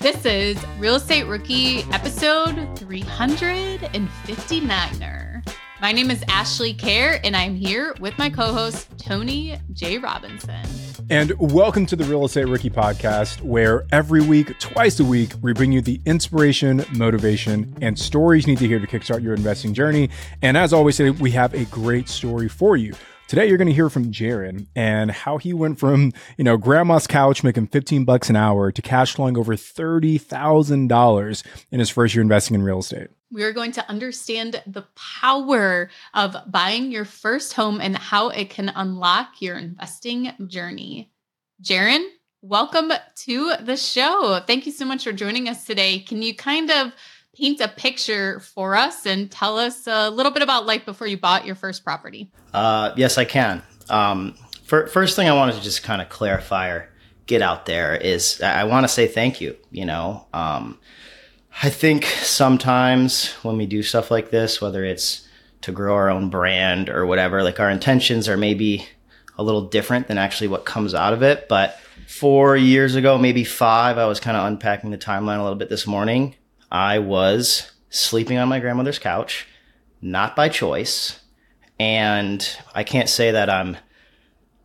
This is Real Estate Rookie episode 359er. My name is Ashley Kerr, and I'm here with my co host, Tony J. Robinson. And welcome to the Real Estate Rookie podcast, where every week, twice a week, we bring you the inspiration, motivation, and stories you need to hear to kickstart your investing journey. And as always, today we have a great story for you. Today you're going to hear from Jaryn and how he went from, you know, grandma's couch making 15 bucks an hour to cash flowing over $30,000 in his first year investing in real estate. We are going to understand the power of buying your first home and how it can unlock your investing journey. Jaryn, welcome to the show. Thank you so much for joining us today. Can you kind of paint a picture for us and tell us a little bit about life before you bought your first property? Uh, yes, I can. Um, for, first thing I wanted to just kind of clarify or get out there is I want to say thank you. You know, um, I think sometimes when we do stuff like this, whether it's to grow our own brand or whatever, like our intentions are maybe a little different than actually what comes out of it. But four years ago, maybe five, I was kind of unpacking the timeline a little bit this morning. I was sleeping on my grandmother's couch, not by choice. And I can't say that I'm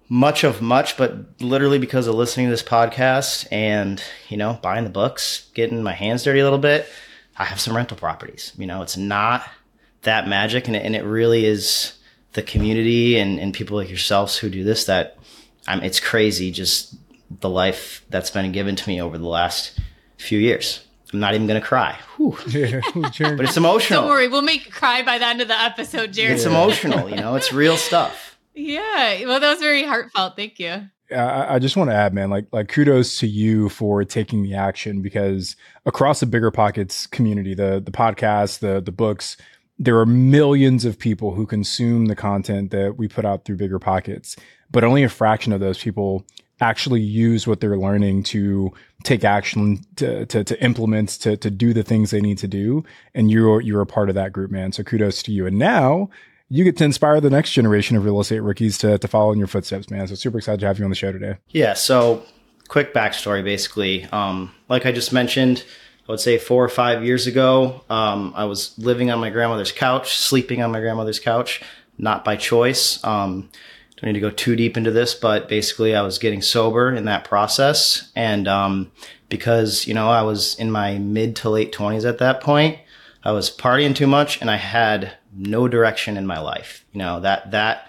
much of much, but literally because of listening to this podcast and, you know, buying the books, getting my hands dirty a little bit, I have some rental properties. You know, it's not that magic and it, and it really is the community and, and people like yourselves who do this that I'm, it's crazy just the life that's been given to me over the last few years. I'm not even gonna cry. Yeah, but it's emotional. Don't worry, we'll make you cry by the end of the episode, Jared. It's emotional, you know. It's real stuff. Yeah, well, that was very heartfelt. Thank you. I, I just want to add, man, like like kudos to you for taking the action because across the bigger pockets community, the the podcast, the the books, there are millions of people who consume the content that we put out through bigger pockets, but only a fraction of those people actually use what they're learning to take action to, to, to implement to, to do the things they need to do. And you're you're a part of that group man. So kudos to you. And now you get to inspire the next generation of real estate rookies to, to follow in your footsteps man. So super excited to have you on the show today. Yeah. So quick backstory basically. Um, like i just mentioned i would say four or five years ago um, i was living on my grandmother's couch sleeping on my grandmother's couch not by choice. Um, don't need to go too deep into this, but basically I was getting sober in that process. And, um, because, you know, I was in my mid to late twenties at that point, I was partying too much and I had no direction in my life. You know, that, that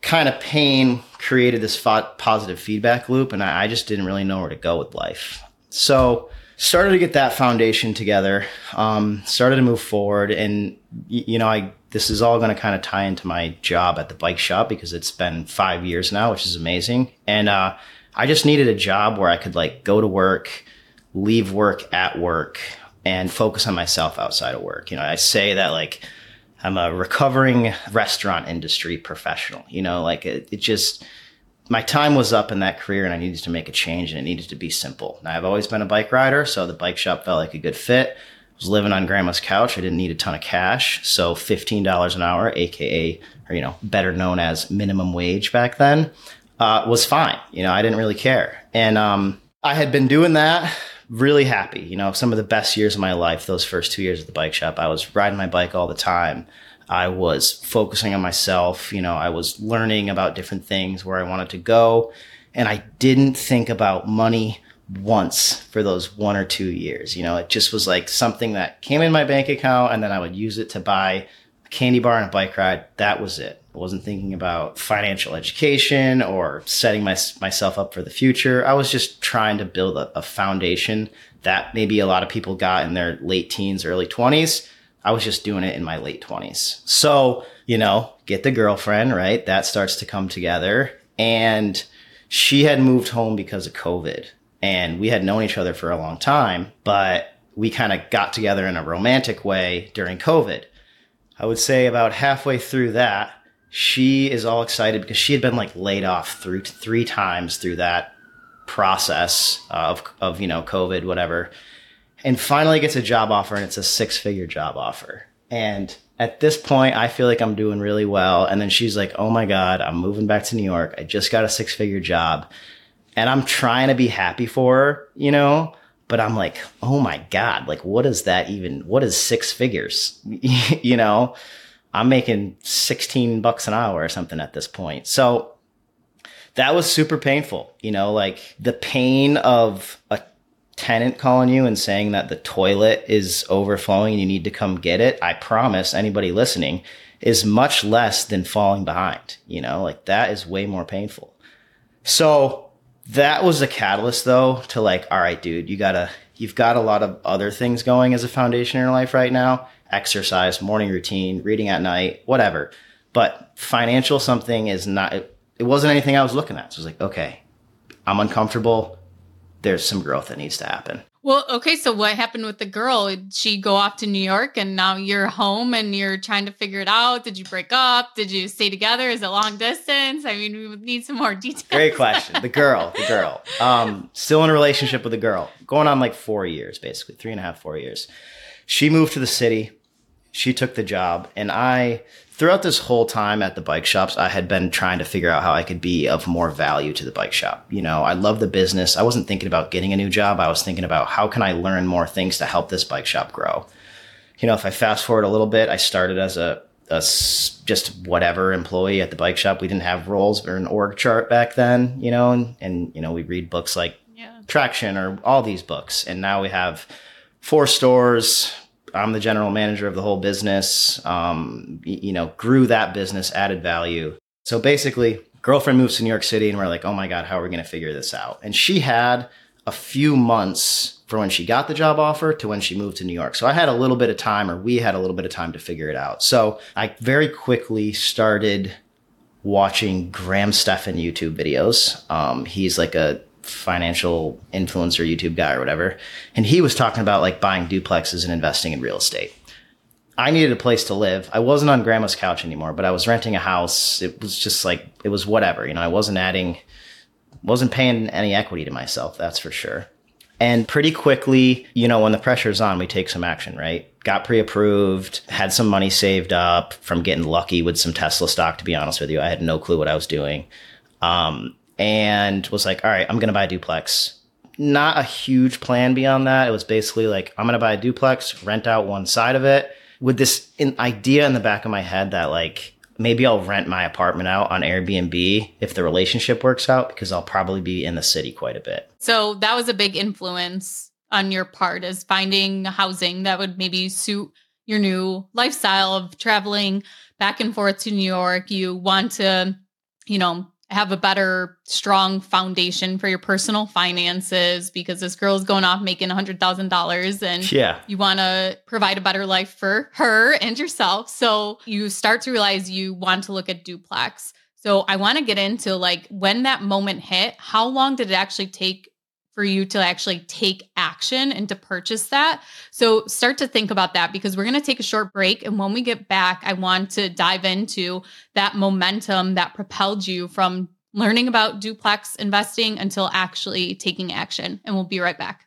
kind of pain created this fo- positive feedback loop and I, I just didn't really know where to go with life. So, started to get that foundation together um, started to move forward and you know i this is all going to kind of tie into my job at the bike shop because it's been five years now, which is amazing. And uh, I just needed a job where I could like go to work, leave work at work, and focus on myself outside of work. You know, I say that like I'm a recovering restaurant industry professional. You know, like it, it just my time was up in that career and I needed to make a change and it needed to be simple. Now I've always been a bike rider, so the bike shop felt like a good fit was living on grandma's couch. I didn't need a ton of cash. So $15 an hour, AKA, or, you know, better known as minimum wage back then, uh, was fine. You know, I didn't really care. And, um, I had been doing that really happy. You know, some of the best years of my life, those first two years at the bike shop, I was riding my bike all the time. I was focusing on myself. You know, I was learning about different things where I wanted to go. And I didn't think about money once for those one or two years. You know, it just was like something that came in my bank account and then I would use it to buy a candy bar and a bike ride. That was it. I wasn't thinking about financial education or setting my, myself up for the future. I was just trying to build a, a foundation that maybe a lot of people got in their late teens, early 20s. I was just doing it in my late 20s. So, you know, get the girlfriend, right? That starts to come together. And she had moved home because of COVID and we had known each other for a long time, but we kind of got together in a romantic way during COVID. I would say about halfway through that, she is all excited because she had been like laid off through three times through that process of of you know COVID, whatever, and finally gets a job offer, and it's a six figure job offer. And at this point, I feel like I'm doing really well. And then she's like, "Oh my god, I'm moving back to New York. I just got a six figure job." And I'm trying to be happy for her, you know. but I'm like, oh my God, like what is that even? What is six figures? you know, I'm making 16 bucks an hour or something at this point. So that was super painful, you know, like the pain of a tenant calling you and saying that the toilet is overflowing and you need to come get it. I promise anybody listening is much less than falling behind, you know, like that is way more painful. So that was a catalyst though to like, all right, dude, you gotta, you've got a lot of other things going as a foundation in your life right now exercise, morning routine, reading at night, whatever. But financial something is not, it, it wasn't anything I was looking at. So I was like, okay, I'm uncomfortable. There's some growth that needs to happen. Well, okay. So what happened with the girl? Did she go off to New York and now you're home and you're trying to figure it out? Did you break up? Did you stay together? Is it long distance? I mean, we need some more details. Great question. The girl, the girl. Um, still in a relationship with a girl, going on like four years, basically three and a half, four years. She moved to the city. She took the job, and I throughout this whole time at the bike shops, I had been trying to figure out how I could be of more value to the bike shop. You know, I love the business. I wasn't thinking about getting a new job. I was thinking about how can I learn more things to help this bike shop grow. You know, if I fast forward a little bit, I started as a, a just whatever employee at the bike shop. We didn't have roles or an org chart back then, you know, and, and you know, we read books like yeah. Traction or all these books. And now we have four stores, I'm the general manager of the whole business. Um, you know, grew that business, added value. So basically, girlfriend moves to New York City, and we're like, oh my god, how are we going to figure this out? And she had a few months from when she got the job offer to when she moved to New York. So I had a little bit of time, or we had a little bit of time to figure it out. So I very quickly started watching Graham Stephan YouTube videos. Um, he's like a financial influencer YouTube guy or whatever. And he was talking about like buying duplexes and investing in real estate. I needed a place to live. I wasn't on grandma's couch anymore, but I was renting a house. It was just like, it was whatever. You know, I wasn't adding, wasn't paying any equity to myself, that's for sure. And pretty quickly, you know, when the pressure's on, we take some action, right? Got pre approved, had some money saved up from getting lucky with some Tesla stock, to be honest with you. I had no clue what I was doing. Um, and was like, all right, I'm going to buy a duplex. Not a huge plan beyond that. It was basically like, I'm going to buy a duplex, rent out one side of it with this idea in the back of my head that like, maybe I'll rent my apartment out on Airbnb if the relationship works out because I'll probably be in the city quite a bit. So that was a big influence on your part is finding housing that would maybe suit your new lifestyle of traveling back and forth to New York. You want to, you know, have a better strong foundation for your personal finances because this girl is going off making a hundred thousand dollars and yeah. you want to provide a better life for her and yourself. So you start to realize you want to look at duplex. So i want to get into like when that moment hit how long did it actually take for you to actually take action and to purchase that. So start to think about that because we're going to take a short break. And when we get back, I want to dive into that momentum that propelled you from learning about duplex investing until actually taking action. And we'll be right back.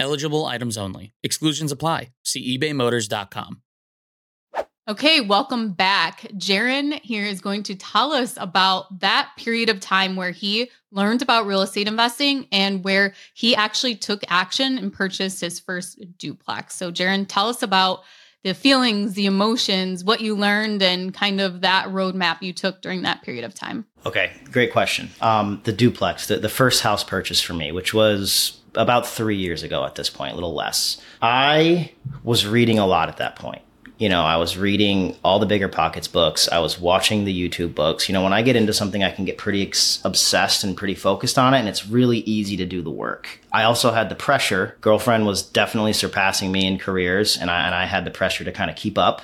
Eligible items only. Exclusions apply. See ebaymotors.com. Okay, welcome back. Jaryn here is going to tell us about that period of time where he learned about real estate investing and where he actually took action and purchased his first duplex. So, Jaryn, tell us about the feelings, the emotions, what you learned, and kind of that roadmap you took during that period of time. Okay, great question. Um, the duplex, the, the first house purchase for me, which was about three years ago at this point, a little less. I was reading a lot at that point you know, I was reading all the bigger pockets books. I was watching the YouTube books. You know, when I get into something, I can get pretty ex- obsessed and pretty focused on it, and it's really easy to do the work. I also had the pressure. Girlfriend was definitely surpassing me in careers, and I, and I had the pressure to kind of keep up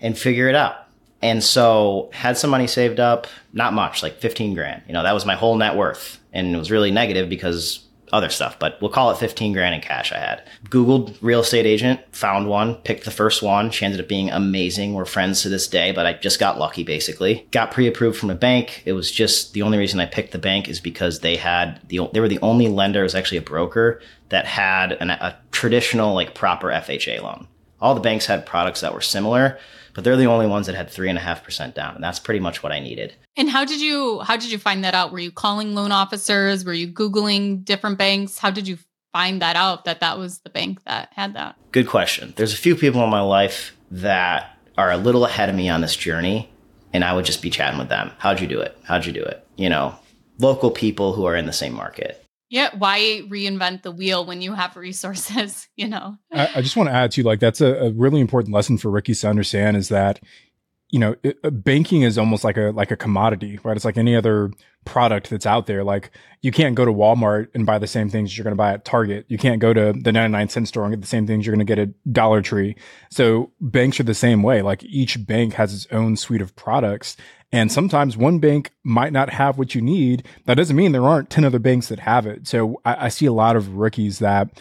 and figure it out. And so had some money saved up, not much, like 15 grand. You know, that was my whole net worth. And it was really negative because other stuff, but we'll call it 15 grand in cash I had. Googled real estate agent, found one, picked the first one. She ended up being amazing. We're friends to this day, but I just got lucky basically. Got pre-approved from a bank. It was just the only reason I picked the bank is because they had the they were the only lender, it was actually a broker that had an, a traditional like proper FHA loan. All the banks had products that were similar, but they're the only ones that had three and a half percent down, and that's pretty much what I needed. And how did you how did you find that out? Were you calling loan officers? Were you googling different banks? How did you find that out that that was the bank that had that? Good question. There's a few people in my life that are a little ahead of me on this journey, and I would just be chatting with them. How'd you do it? How'd you do it? You know, local people who are in the same market. Yeah, why reinvent the wheel when you have resources? You know, I, I just want to add to like that's a, a, really important lesson for rookies to understand is that you know it, uh, banking is almost like a like a commodity, right? It's like any other product that's out there. Like you can't go to Walmart and buy the same things you're going to buy at Target. You can't go to the 99 cent store and get the same things you're going to get at Dollar Tree. So banks are the same way. Like each bank has its own suite of products and sometimes one bank might not have what you need. That doesn't mean there aren't 10 other banks that have it. So I, I see a lot of rookies that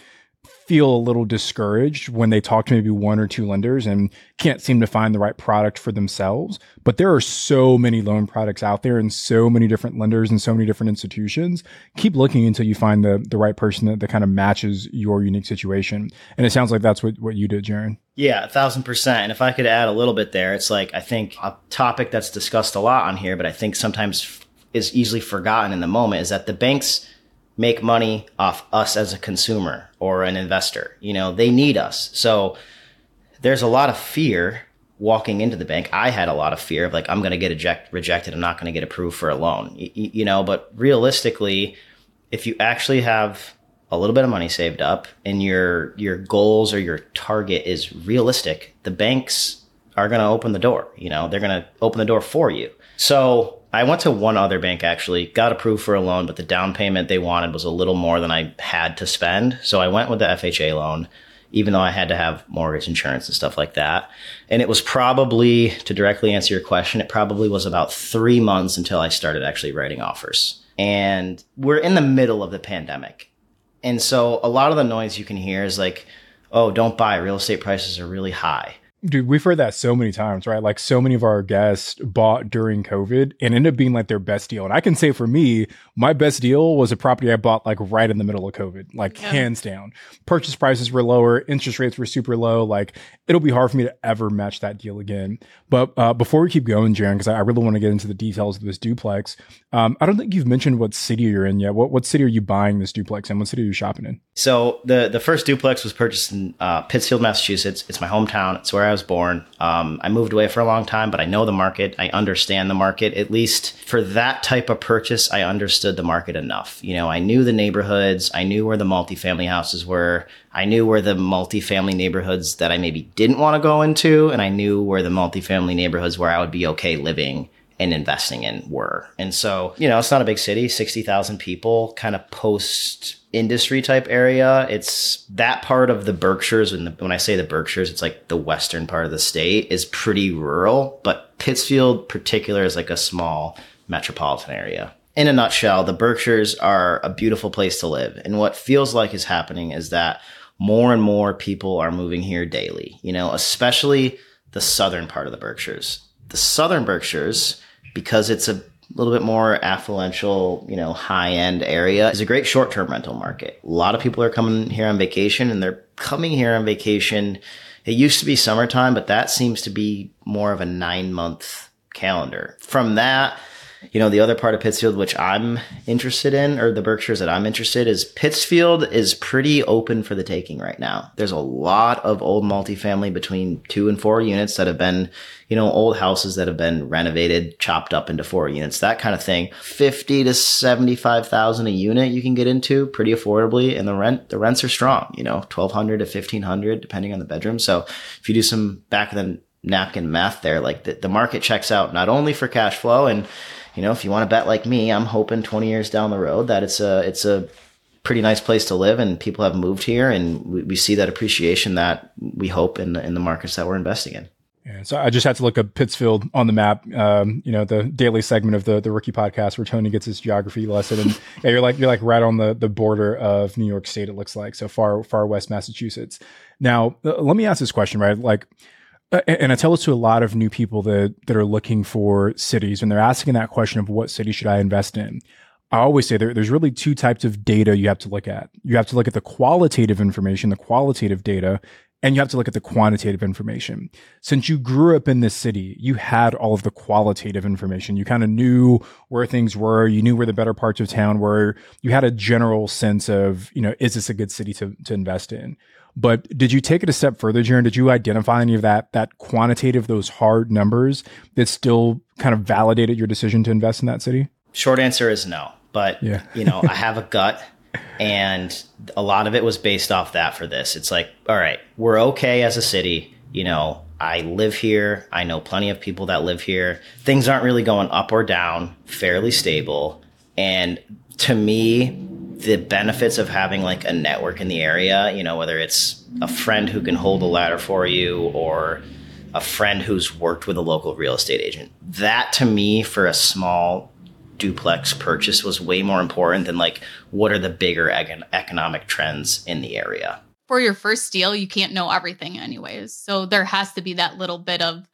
feel a little discouraged when they talk to maybe one or two lenders and can't seem to find the right product for themselves. But there are so many loan products out there and so many different lenders and so many different institutions. Keep looking until you find the, the right person that, that kind of matches your unique situation. And it sounds like that's what, what you did, Jaryn. Yeah, a thousand percent. And if I could add a little bit there, it's like I think a topic that's discussed a lot on here, but I think sometimes is easily forgotten in the moment is that the banks make money off us as a consumer or an investor. You know, they need us. So there's a lot of fear walking into the bank. I had a lot of fear of like, I'm going to get eject- rejected. I'm not going to get approved for a loan, y- you know, but realistically, if you actually have a little bit of money saved up and your, your goals or your target is realistic, the banks are going to open the door, you know, they're going to open the door for you. So I went to one other bank actually, got approved for a loan, but the down payment they wanted was a little more than I had to spend. So I went with the FHA loan, even though I had to have mortgage insurance and stuff like that. And it was probably, to directly answer your question, it probably was about three months until I started actually writing offers. And we're in the middle of the pandemic. And so a lot of the noise you can hear is like, oh, don't buy, real estate prices are really high. Dude, we've heard that so many times, right? Like so many of our guests bought during COVID and ended up being like their best deal. And I can say for me, my best deal was a property I bought like right in the middle of COVID, like yeah. hands down. Purchase prices were lower, interest rates were super low. Like it'll be hard for me to ever match that deal again. But uh, before we keep going, Jaryn, because I really want to get into the details of this duplex, um, I don't think you've mentioned what city you're in yet. What what city are you buying this duplex in? What city are you shopping in? So the the first duplex was purchased in uh, Pittsfield, Massachusetts. It's my hometown. It's where I was born. Um, I moved away for a long time, but I know the market. I understand the market. At least for that type of purchase, I understood the market enough. You know, I knew the neighborhoods. I knew where the multifamily houses were. I knew where the multifamily neighborhoods that I maybe didn't want to go into, and I knew where the multifamily neighborhoods where I would be okay living and investing in were. And so, you know, it's not a big city, 60,000 people, kind of post industry type area. It's that part of the Berkshires. When, when I say the Berkshires, it's like the western part of the state is pretty rural, but Pittsfield particular is like a small metropolitan area. In a nutshell, the Berkshires are a beautiful place to live. And what feels like is happening is that more and more people are moving here daily, you know, especially the southern part of the Berkshires. The southern Berkshires, because it's a little bit more affluential, you know, high end area is a great short term rental market. A lot of people are coming here on vacation and they're coming here on vacation. It used to be summertime, but that seems to be more of a nine month calendar. From that, you know, the other part of Pittsfield, which I'm interested in, or the Berkshires that I'm interested in, is Pittsfield is pretty open for the taking right now. There's a lot of old multifamily between two and four units that have been, you know, old houses that have been renovated, chopped up into four units, that kind of thing. 50 to 75,000 a unit you can get into pretty affordably. And the rent, the rents are strong, you know, 1200 to 1500 depending on the bedroom. So if you do some back of the napkin math there, like the, the market checks out not only for cash flow and, you know, if you want to bet like me, I'm hoping 20 years down the road that it's a it's a pretty nice place to live and people have moved here and we, we see that appreciation that we hope in the, in the markets that we're investing in. Yeah, so I just had to look up Pittsfield on the map. Um, you know, the daily segment of the the rookie podcast where Tony gets his geography lesson, and yeah, you're like you're like right on the the border of New York State. It looks like so far far west Massachusetts. Now, uh, let me ask this question, right? Like, Uh, and I tell this to a lot of new people that that are looking for cities, and they're asking that question of what city should I invest in. I always say there, there's really two types of data you have to look at. You have to look at the qualitative information, the qualitative data, and you have to look at the quantitative information. Since you grew up in this city, you had all of the qualitative information. You kind of knew where things were. You knew where the better parts of town were. You had a general sense of, you know, is this a good city to, to invest in? But did you take it a step further, Jaryn? Did you identify any of that that quantitative, those hard numbers that still kind of validated your decision to invest in that city? Short answer is no. But yeah. you know, I have a gut and a lot of it was based off that for this. It's like, all right, we're okay as a city, you know, I live here. I know plenty of people that live here. Things aren't really going up or down, fairly stable. And to me, the benefits of having like a network in the area, you know, whether it's a friend who can hold a ladder for you or a friend who's worked with a local real estate agent. That to me for a small duplex purchase was way more important than like what are the bigger econ- economic trends in the area. For your first deal, you can't know everything anyways. So there has to be that little bit of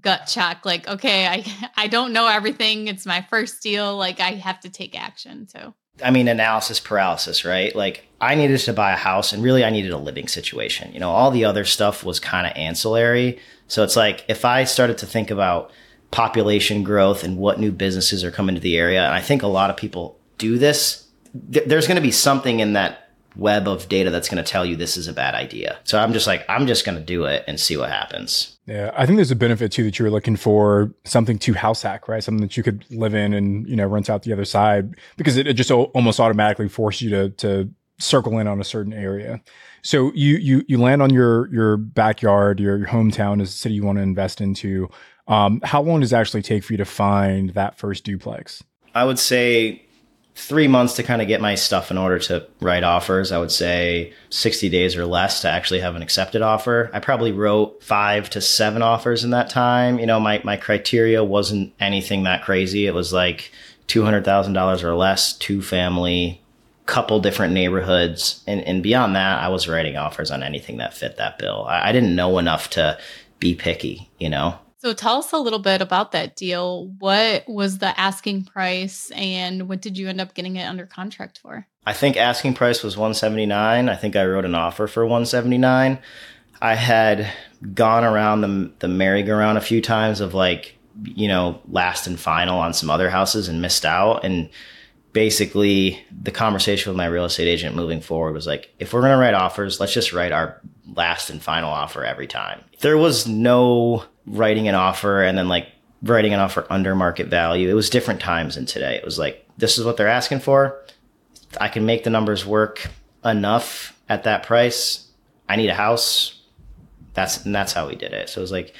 gut check like okay, I I don't know everything. It's my first deal, like I have to take action too. I mean, analysis paralysis, right? Like, I needed to buy a house and really I needed a living situation. You know, all the other stuff was kind of ancillary. So it's like, if I started to think about population growth and what new businesses are coming to the area, and I think a lot of people do this, th- there's going to be something in that web of data that's going to tell you this is a bad idea. So I'm just like, I'm just going to do it and see what happens. Yeah, I think there's a benefit too that you're looking for something to house hack, right? Something that you could live in and you know rent out the other side because it, it just o- almost automatically forces you to to circle in on a certain area. So you you you land on your your backyard, your, your hometown is a city you want to invest into. Um, how long does it actually take for you to find that first duplex? I would say three months to kind of get my stuff in order to write offers. I would say 60 days or less to actually have an accepted offer. I probably wrote five to seven offers in that time. You know, my, my criteria wasn't anything that crazy. It was like $200,000 or less, two family, couple different neighborhoods. And, and beyond that, I was writing offers on anything that fit that bill. I, I didn't know enough to be picky, you know? So tell us a little bit about that deal. What was the asking price and what did you end up getting it under contract for? I think asking price was 179. I think I wrote an offer for 179. I had gone around the the merry-go-round a few times of like, you know, last and final on some other houses and missed out and basically the conversation with my real estate agent moving forward was like if we're going to write offers let's just write our last and final offer every time there was no writing an offer and then like writing an offer under market value. It was different times than today. It was like this is what they're asking for. I can make the numbers work enough at that price. I need a house. That's and that's how we did it. So it was like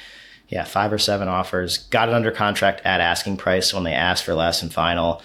yeah five or seven offers. Got it under contract at asking price when they asked for less and final.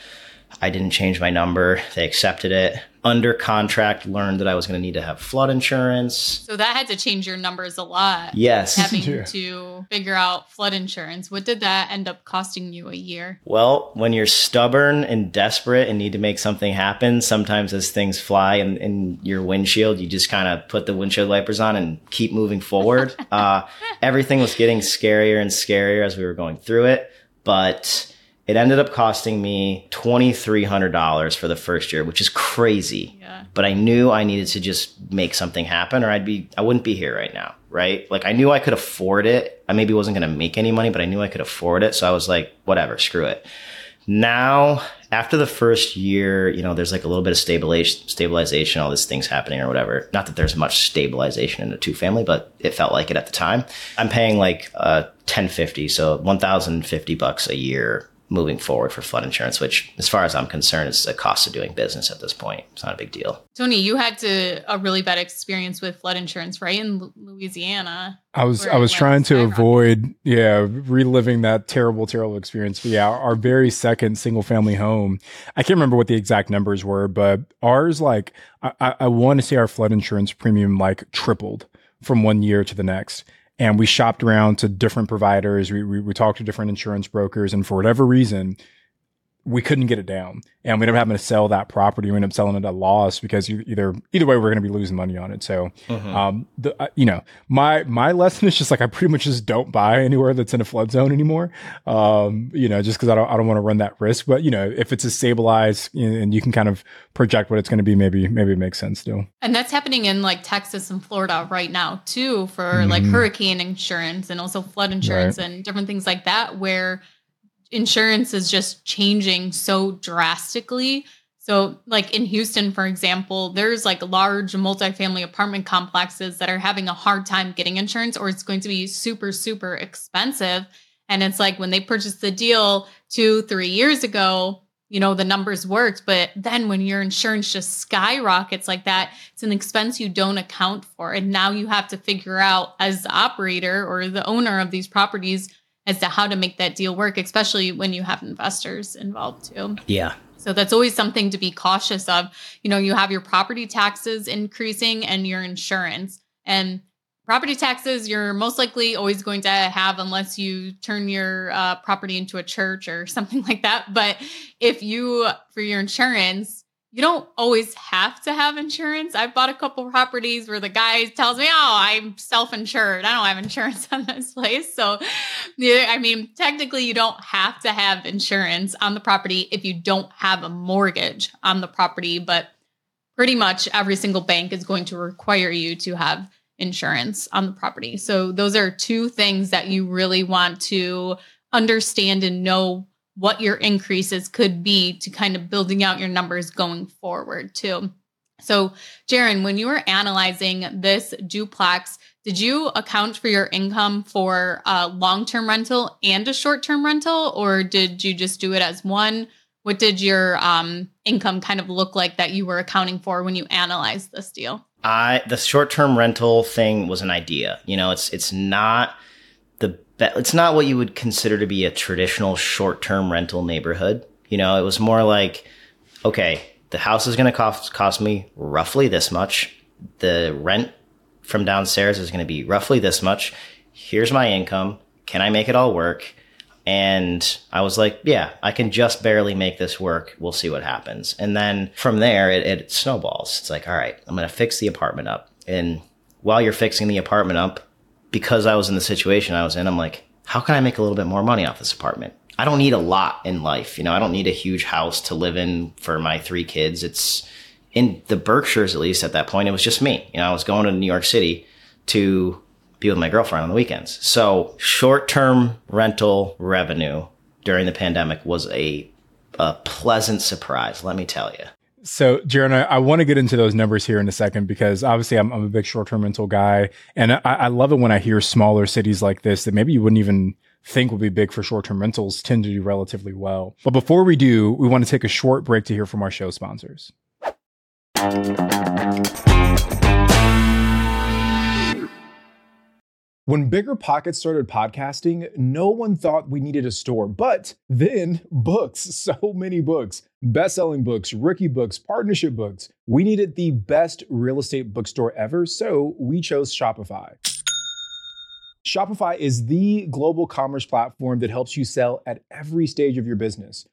I didn't change my number. They accepted it. Under contract, learned that I was going to need to have flood insurance. So that had to change your numbers a lot. Yes. Having Yeah. to figure out flood insurance. What did that end up costing you a year? Well, when you're stubborn and desperate and need to make something happen, sometimes as things fly in, in your windshield, you just kind of put the windshield wipers on and keep moving forward. uh, everything was getting scarier and scarier as we were going through it, but it ended up costing me $2,300 for the first year, which is crazy. Yeah. but I knew I needed to just make something happen or I'd be I wouldn't be here right now, right? Like I knew I could afford it. I maybe wasn't going to make any money, but I knew I could afford it, so I was like, whatever, screw it. Now, after the first year, you know, there's like a little bit of stabilization, stabilization, all these things happening or whatever. Not that there's much stabilization in a two family, but it felt like it at the time. I'm paying like uh 1050, so 1050 bucks a year moving forward for flood insurance, which as far as I'm concerned is the cost of doing business at this point. It's not a big deal. Tony, you had to a really bad experience with flood insurance, right? In Louisiana. I was I was trying to avoid yeah reliving that terrible terrible experience. But yeah, our very second single family home, I can't remember what the exact numbers were, but ours like I, I, I want to say our flood insurance premium like tripled from one year to the next. And we shopped around to different providers. We, we we talked to different insurance brokers, and for whatever reason, we couldn't get it down, and we ended up having to sell that property. We ended up selling it at a loss because e- either either way, we're going to be losing money on it. So um, the, uh, you know, my my lesson is just like I pretty much just don't buy anywhere that's in a flood zone anymore. Um, you know, just because I don't I don't want to run that risk. But you know, if it's a stabilized and you can kind of project what it's going to be, maybe maybe it makes sense still. And that's happening in like Texas and Florida right now too for like Mhm. hurricane insurance and also flood insurance and different things like that where insurance is just changing so drastically. So like in Houston for example, there's like large multifamily apartment complexes that are having a hard time getting insurance or it's going to be super super expensive and it's like when they purchased the deal 2 3 years ago, you know, the numbers worked, but then when your insurance just skyrockets like that, it's an expense you don't account for. And now you have to figure out as the operator or the owner of these properties as to how to make that deal work, especially when you have investors involved too. Yeah. So that's always something to be cautious of. You know, you have your property taxes increasing and your insurance. And property taxes, you're most likely always going to have unless you turn your uh, property into a church or something like that. But if you, for your insurance, you don't always have to have insurance. I've bought a couple properties where the guy tells me, "Oh, I'm self-insured. I don't have insurance on this place." So, yeah, I mean, technically, you don't have to have insurance on the property if you don't have a mortgage on the property. But pretty much every single bank is going to require you to have insurance on the property. So, those are two things that you really want to understand and know what your increases could be to kind of building out your numbers going forward too. So, Jaryn, when you were analyzing this duplex, did you account for your income for a long-term rental and a short-term rental, or did you just do it as one? What did your um, income kind of look like that you were accounting for when you analyzed this deal? I the short term rental thing was an idea. You know, it's it's not the be- it's not what you would consider to be a traditional short term rental neighborhood. You know, it was more like, okay, the house is going to cost cost me roughly this much. The rent from downstairs is going to be roughly this much. Here's my income. Can I make it all work? And I was like, yeah, I can just barely make this work. We'll see what happens. And then from there, it, it snowballs. It's like, all right, I'm going to fix the apartment up. And while you're fixing the apartment up, because I was in the situation I was in, I'm like, how can I make a little bit more money off this apartment? I don't need a lot in life. You know, I don't need a huge house to live in for my three kids. It's in the Berkshires, at least at that point, it was just me. You know, I was going to New York City to be with my girlfriend on the weekends. So short term rental revenue during the pandemic was a, a pleasant surprise, let me tell you. So, Jaryn, I, want to get into those numbers here in a second because obviously I'm, I'm a big short term rental guy. And I, I love it when I hear smaller cities like this that maybe you wouldn't even think would be big for short term rentals tend to do relatively well. But before we do, we want to take a short break to hear from our show sponsors. When Bigger Pockets started podcasting, no one thought we needed a store, but then books, so many books, best selling books, rookie books, partnership books. We needed the best real estate bookstore ever, so we chose Shopify. Shopify is the global commerce platform that helps you sell at every stage of your business.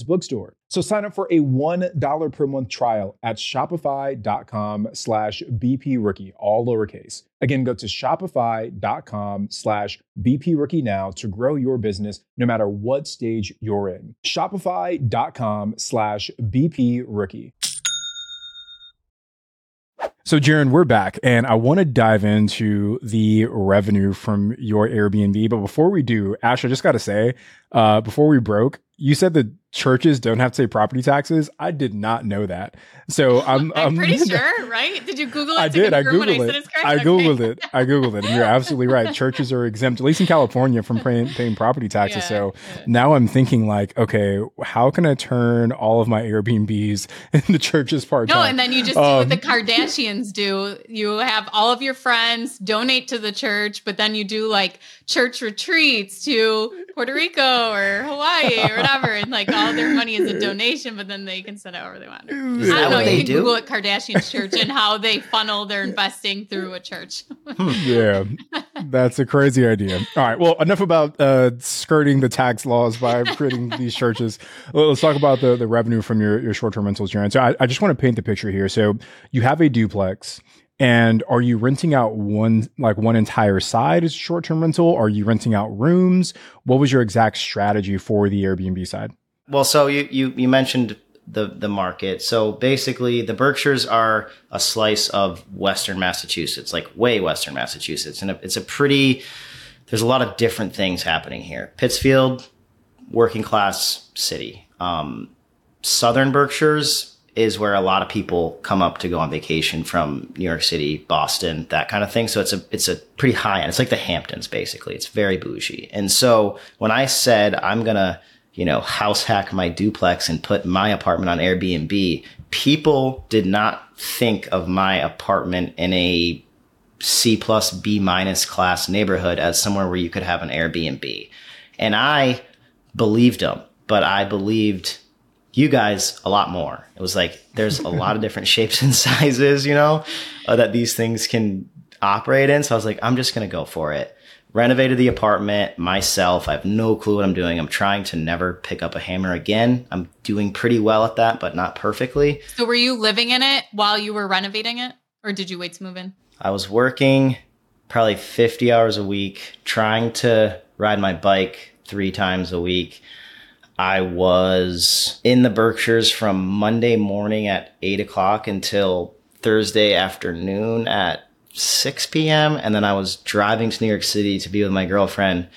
Bookstore. So sign up for a $1 per month trial at shopify.com slash BP rookie, all lowercase. Again, go to shopify.com slash BP rookie now to grow your business no matter what stage you're in. Shopify.com slash BP rookie. So, Jaryn, we're back, and I want to dive into the revenue from your Airbnb. But before we do, Ash, I just got to say, uh, before we broke, you said that churches don't have to pay property taxes. I did not know that. So I'm I'm, I'm pretty sure, right? Did you Google it? I did. I googled it. said is correct? I Okay. googled it. I googled it, and you're absolutely right. Churches are exempt, at least in California, from paying, paying property taxes. Yeah, so yeah. now I'm thinking like, okay, how can I turn all of my Airbnbs into churches part? No, and then you just do what Um, the Kardashians do. You have all of your friends donate to the church, but then you do like church retreats to Puerto Rico or Hawaii or whatever, and like all their money is a donation, but then they can send it however they want. Is I don't know. You can do? Google it Kardashians Church and how they funnel their investing through a church. yeah, that's a crazy idea. All right, well, enough about uh, skirting the tax laws by creating these churches. Well, Let's talk about the, the revenue from your, your short term rentals, Jaryn. So I, I just want to paint the picture here. So you have a duplex. And are you renting out one like one entire side as short term rental? Are you renting out rooms? What was your exact strategy for the Airbnb side? Well, so you, you, you mentioned the, the market. So basically, the Berkshires are a slice of Western Massachusetts, like way Western Massachusetts. And it's a pretty, there's a lot of different things happening here. Pittsfield, working class city. Um, Southern Berkshires is where a lot of people come up to go on vacation from New York City, Boston, that kind of thing. So it's a it's a pretty high end. It's like the Hamptons basically. It's very bougie. And so when I said I'm gonna, you know, house hack my duplex and put my apartment on Airbnb, people did not think of my apartment in a C plus B minus class neighborhood as somewhere where you could have an Airbnb. And I believed them, but I believed you guys a lot more. It was like there's a lot of different shapes and sizes, you know, uh, that these things can operate in. So I was like, I'm just going to go for it. Renovated the apartment myself. I have no clue what I'm doing. I'm trying to never pick up a hammer again. I'm doing pretty well at that, but not perfectly. So were you living in it while you were renovating it, or did you wait to move in? I was working probably 50 hours a week, trying to ride my bike three times a week. I was in the Berkshires from Monday morning at 8 o'clock until Thursday afternoon at 6 p.m. And then I was driving to New York City to be with my girlfriend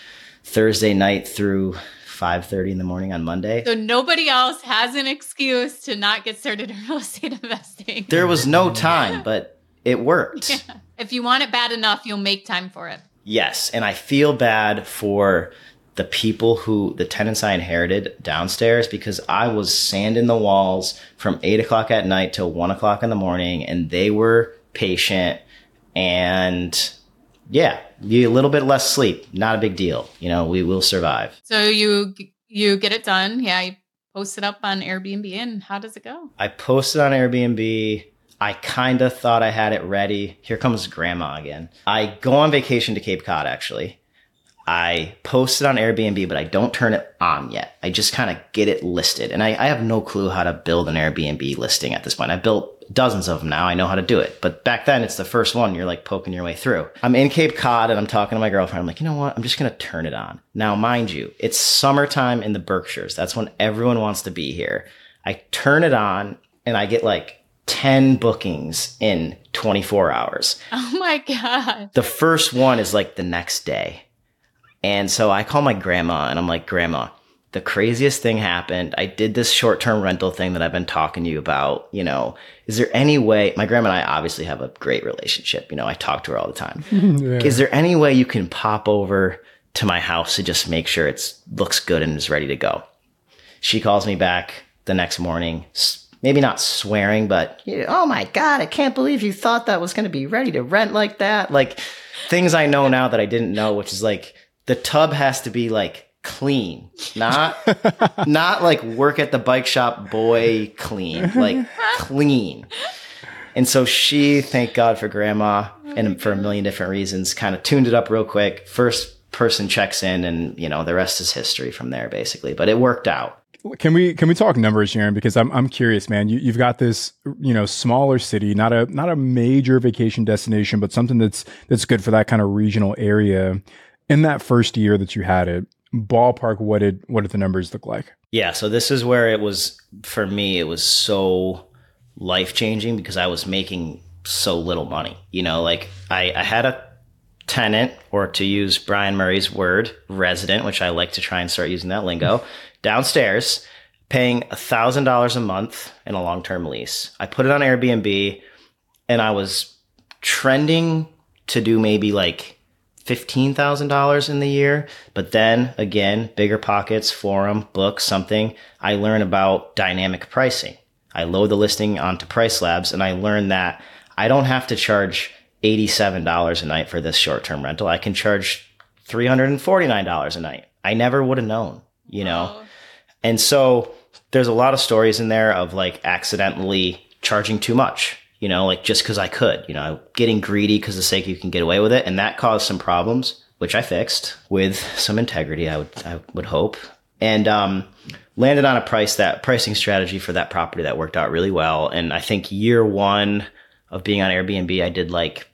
Thursday night through 5.30 in the morning on Monday. So nobody else has an excuse to not get started in real estate investing. There was no time, but it worked. Yeah. If you want it bad enough, you'll make time for it. Yes, and I feel bad for the people who the tenants I inherited downstairs because I was sanding the walls from eight o'clock at night till one o'clock in the morning, and they were patient. And yeah, you a little bit less sleep, not a big deal. You know, we will survive. So you you get it done. Yeah, you post it up on Airbnb, and how does it go? I posted on Airbnb. I kind of thought I had it ready. Here comes grandma again. I go on vacation to Cape Cod actually. I post it on Airbnb, but I don't turn it on yet. I just kind of get it listed. And I, I, have no clue how to build an Airbnb listing at this point. I built dozens of them now. I know how to do it. But back then, it's the first one. You're like poking your way through. I'm in Cape Cod and I'm talking to my girlfriend. I'm like, you know what? I'm just going to turn it on. Now, mind you, it's summertime in the Berkshires. That's when everyone wants to be here. I turn it on and I get like 10 bookings in 24 hours. Oh my God. The first one is like the next day. And so I call my grandma and I'm like, Grandma, the craziest thing happened. I did this short term rental thing that I've been talking to you about. You know, is there any way? My grandma and I obviously have a great relationship. You know, I talk to her all the time. yeah. Is there any way you can pop over to my house to just make sure it looks good and is ready to go? She calls me back the next morning, maybe not swearing, but oh my God, I can't believe you thought that was going to be ready to rent like that. Like things I know now that I didn't know, which is like, the tub has to be like clean, not not like work at the bike shop boy clean, like clean. And so she, thank God for grandma and for a million different reasons, kind of tuned it up real quick. First person checks in and, you know, the rest is history from there basically, but it worked out. Can we can we talk numbers, Jaryn? Because I'm I'm curious, man. You you've got this you know smaller city, not a not a major vacation destination, but something that's that's good for that kind of regional area in that first year that you had it, ballpark, what did what did the numbers look like? Yeah, so this is where it was for me. It was so life changing because I was making so little money. You know, like I, I had a tenant, or to use Brian Murray's word, resident, which I like to try and start using that lingo, downstairs, paying a thousand dollars a month in a long term lease. I put it on Airbnb, and I was trending to do maybe like $15,000 in the year. But then again, BiggerPockets, forum, book, something. I learn about dynamic pricing. I load the listing onto PriceLabs and I learn that I don't have to charge $87 a night for this short term rental. I can charge $349 a night. I never would have known, you know? Oh. And so there's a lot of stories in there of like accidentally charging too much you know, like just because I could, you know, getting greedy because the sake you can get away with it. And that caused some problems, which I fixed with some integrity, I would, I would hope. And, um, landed on a price that pricing strategy for that property that worked out really well. And I think year one of being on Airbnb, I did like,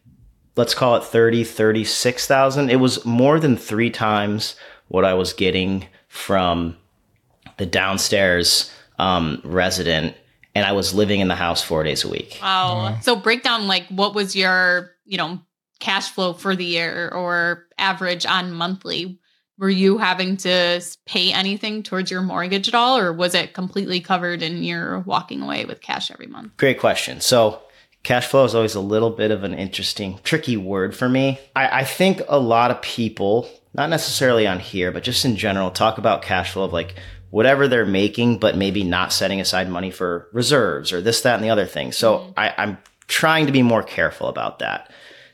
let's call it 30, 36,000. It was more than three times what I was getting from the downstairs um, resident and I was living in the house four days a week. Wow. Mm-hmm. So break down like what was your, you know, cash flow for the year or average on monthly? Were you having to pay anything towards your mortgage at all, or was it completely covered and you're walking away with cash every month? Great question. So cash flow is always a little bit of an interesting, tricky word for me. I, I think a lot of people, not necessarily on here, but just in general, talk about cash flow of like, whatever they're making, but maybe not setting aside money for reserves or this, that, and the other thing. So mm-hmm. I, I'm trying to be more careful about that.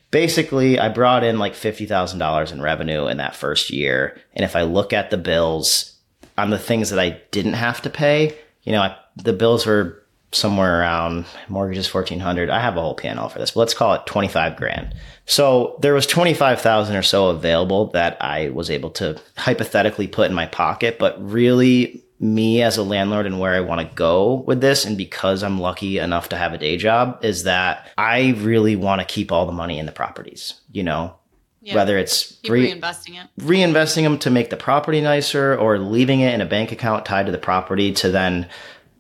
Basically, I brought in like $50,000 in revenue in that first year. And if I look at the bills on the things that I didn't have to pay, you know, I, the bills were somewhere around mortgages 1400 i have a whole panel for this but let's call it 25 grand. So there was 25,000 or so available that i was able to hypothetically put in my pocket but really me as a landlord and where i want to go with this and because i'm lucky enough to have a day job is that i really want to keep all the money in the properties you know? Yeah. whether it's re- reinvesting it. reinvesting them to make the property nicer or leaving it in a bank account tied to the property to then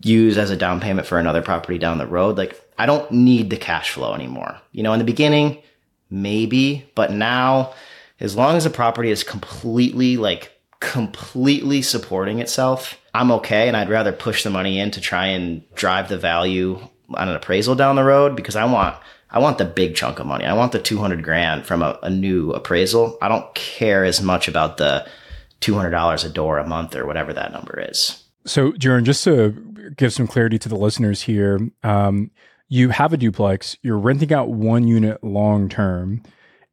use as a down payment for another property down the road. Like I don't need the cash flow anymore. You know, in the beginning, maybe, but now as long as the property is completely like completely supporting itself, I'm okay. And I'd rather push the money in to try and drive the value on an appraisal down the road because I want I want the big chunk of money. I want the 200 grand from a, a new appraisal. I don't care as much about the $200 a door a month or whatever that number is. So, Jaryn, just to give some clarity to the listeners here, um, you have a duplex, you're renting out one unit long term,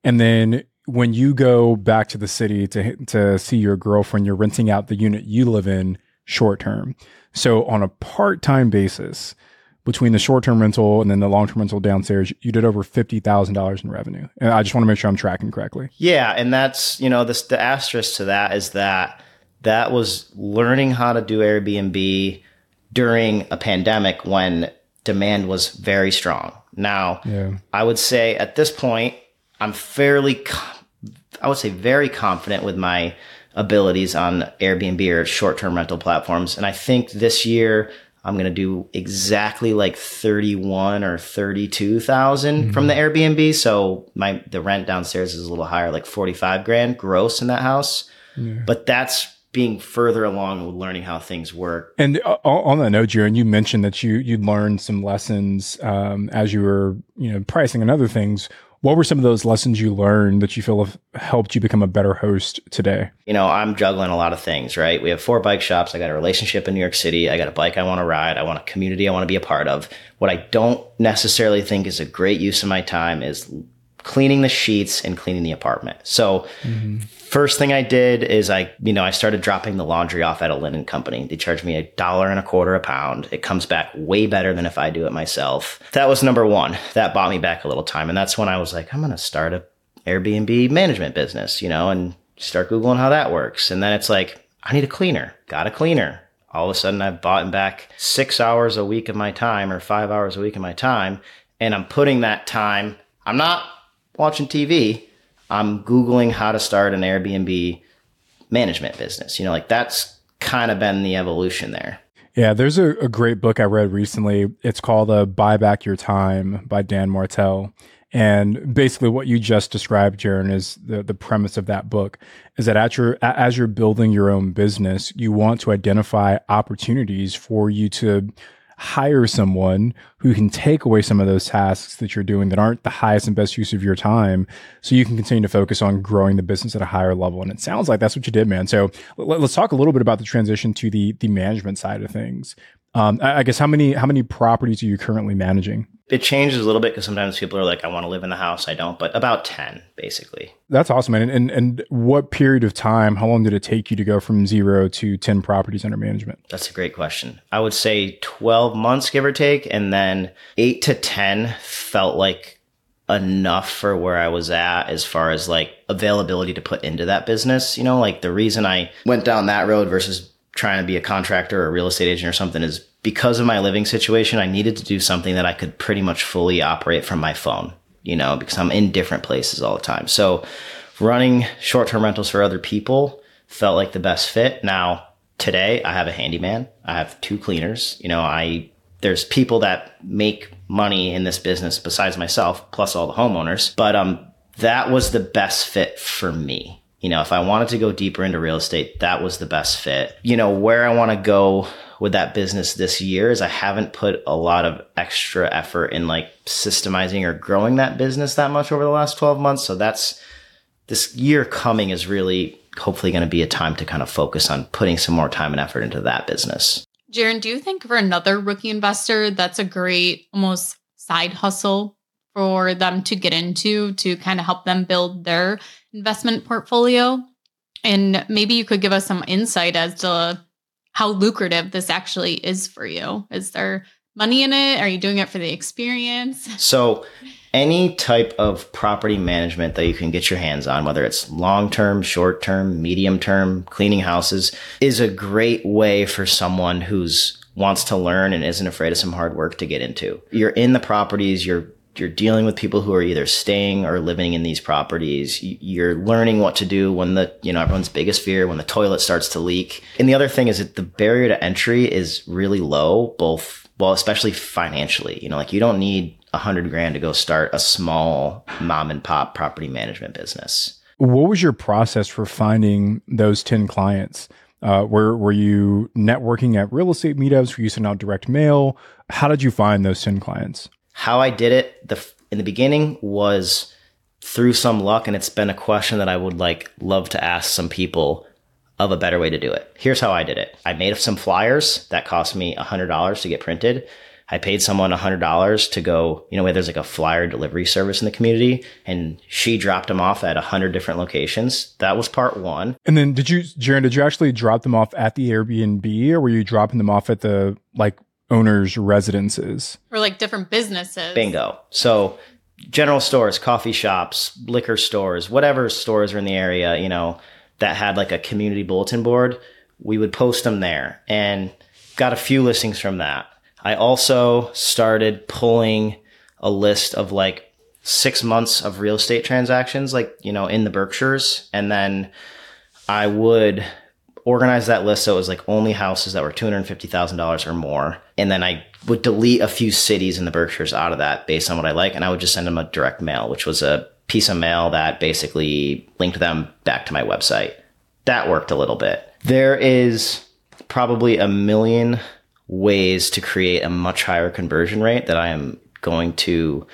and then when you go back to the city to to see your girlfriend, you're renting out the unit you live in short term. So on a part time basis, between the short term rental and then the long term rental downstairs, you did over fifty thousand dollars in revenue. And I just want to make sure I'm tracking correctly. Yeah, and that's you know this the asterisk to that is that that was learning how to do Airbnb during a pandemic when demand was very strong. Now, Yeah. I would say at this point, I'm fairly, I would say very confident with my abilities on Airbnb or short term rental platforms. And I think this year I'm going to do exactly like 31 or 32,000 mm-hmm. from the Airbnb. So my, the rent downstairs is a little higher, like 45 grand gross in that house. But that's being further along with learning how things work. And uh, on that note, Jaryn, you mentioned that you you learned some lessons um, as you were you know pricing and other things. What were some of those lessons you learned that you feel have helped you become a better host today? you know, I'm juggling a lot of things, right? We have four bike shops. I got a relationship in New York City. I got a bike I want to ride. I want a community I want to be a part of. What I don't necessarily think is a great use of my time is cleaning the sheets and cleaning the apartment. So, first thing I did is I, you know, I started dropping the laundry off at a linen company. They charge me a dollar and a quarter a pound. It comes back way better than if I do it myself. That was number one. That bought me back a little time. And that's when I was like, I'm going to start a Airbnb management business, you know, and start Googling how that works. And then it's like, I need a cleaner, got a cleaner. All of a sudden, I've bought back six hours a week of my time or five hours a week of my time. And I'm putting that time, I'm not watching TV, I'm Googling how to start an Airbnb management business. You know, like that's kind of been the evolution there. Yeah, there's a, a great book I read recently. It's called uh, "Buy Back Your Time" by Dan Martell. And basically, what you just described, Jaryn, is the, the premise of that book is that at your, as you're building your own business, you want to identify opportunities for you to hire someone who can take away some of those tasks that you're doing that aren't the highest and best use of your time so you can continue to focus on growing the business at a higher level. And it sounds like that's what you did man. So let, us talk a little bit about the transition to the the management side of things um, I, I guess how many how many properties are you currently managing It changes a little bit because sometimes people are like, I want to live in the house. I don't, but about 10, basically. that's awesome man. and, and and what period of time how long did it take you to go from zero to 10 properties under management That's a great question. I would say 12 months, give or take. And then eight to 10 felt like enough for where I was at as far as like availability to put into that business. You know, like the reason I went down that road versus trying to be a contractor or a real estate agent or something is because of my living situation. I needed to do something that I could pretty much fully operate from my phone, you know, because I'm in different places all the time. So running short term rentals for other people felt like the best fit. Now, today I have a handyman, I have two cleaners. You know, I there's people that make money in this business besides myself, plus all the homeowners. But um, that was the best fit for me. You know, if I wanted to go deeper into real estate, that was the best fit. You know, where I want to go with that business this year is I haven't put a lot of extra effort in like systemizing or growing that business that much over the last 12 months. So that's this year coming is really hopefully going to be a time to kind of focus on putting some more time and effort into that business. Jaryn, do you think for another rookie investor, that's a great almost side hustle for them to get into to kind of help them build their investment portfolio? And maybe you could give us some insight as to how lucrative this actually is for you. Is there money in it? Are you doing it for the experience? So, any type of property management that you can get your hands on, whether it's long term, short term, medium term, cleaning houses, is a great way for someone who's wants to learn and isn't afraid of some hard work to get into. You're in the properties, you're you're dealing with people who are either staying or living in these properties. You're learning what to do when the, you know, everyone's biggest fear, when the toilet starts to leak. And the other thing is that the barrier to entry is really low, both, well, especially financially. You know, like you don't need a hundred grand to go start a small mom and pop property management business. What was your process for finding those 10 clients? Uh, were, were you networking at real estate meetups? Were you sending out direct mail? How did you find those 10 clients? How I did it the in the beginning was through some luck, and it's been a question that I would like love to ask some people of a better way to do it. Here's how I did it. I made some flyers that cost me $100 to get printed. I paid someone $100 to go, you know, where there's like a flyer delivery service in the community and she dropped them off at 100 different locations. That was part one. And then did you, Jaryn, did you actually drop them off at the Airbnb or were you dropping them off at the like owners' residences? Or like different businesses. Bingo. So general stores, coffee shops, liquor stores, whatever stores are in the area, you know, that had like a community bulletin board, we would post them there and got a few listings from that. I also started pulling a list of like six months of real estate transactions, like, you know, in the Berkshires. And then I would organize that list so it was like only houses that were $250,000 or more. And then I would delete a few cities in the Berkshires out of that based on what I like. And I would just send them a direct mail, which was a piece of mail that basically linked them back to my website. That worked a little bit. There is probably a million ways to create a much higher conversion rate that I am going to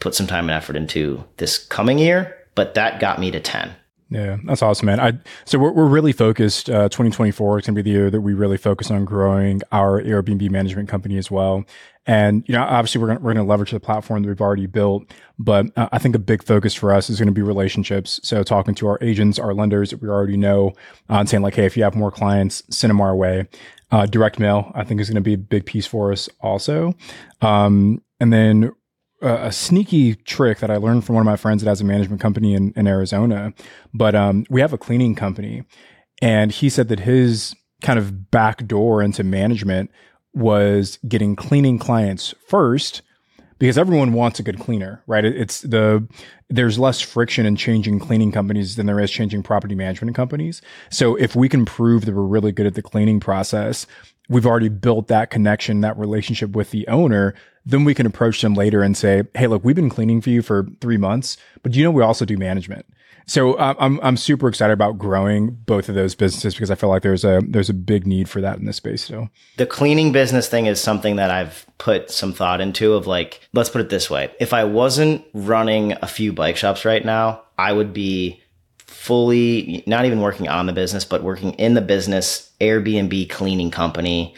put some time and effort into this coming year, but that got me to 10. Yeah, that's awesome, man. I so we're, we're really focused. Uh, 2024 is going to be the year that we really focus on growing our Airbnb management company as well. And you know, obviously, we're gonna, we're going to leverage the platform that we've already built. But uh, I think a big focus for us is going to be relationships. So talking to our agents, our lenders that we already know, uh, and saying like, hey, if you have more clients, send them our way. Uh, direct mail, I think, is going to be a big piece for us also. Um, and then a sneaky trick that I learned from one of my friends that has a management company in, in Arizona. But um, we have a cleaning company, and he said that his kind of back door into management was getting cleaning clients first because everyone wants a good cleaner, right? It's the there's less friction in changing cleaning companies than there is changing property management companies. So if we can prove that we're really good at the cleaning process, we've already built that connection, that relationship with the owner, then we can approach them later and say, Hey, look, we've been cleaning for you for three months, but do you know, we also do management. So uh, I'm, I'm super excited about growing both of those businesses because I feel like there's a, there's a big need for that in this space. So the cleaning business thing is something that I've put some thought into of like, let's put it this way. If I wasn't running a few bike shops right now, I would be fully not even working on the business, but working in the business Airbnb cleaning company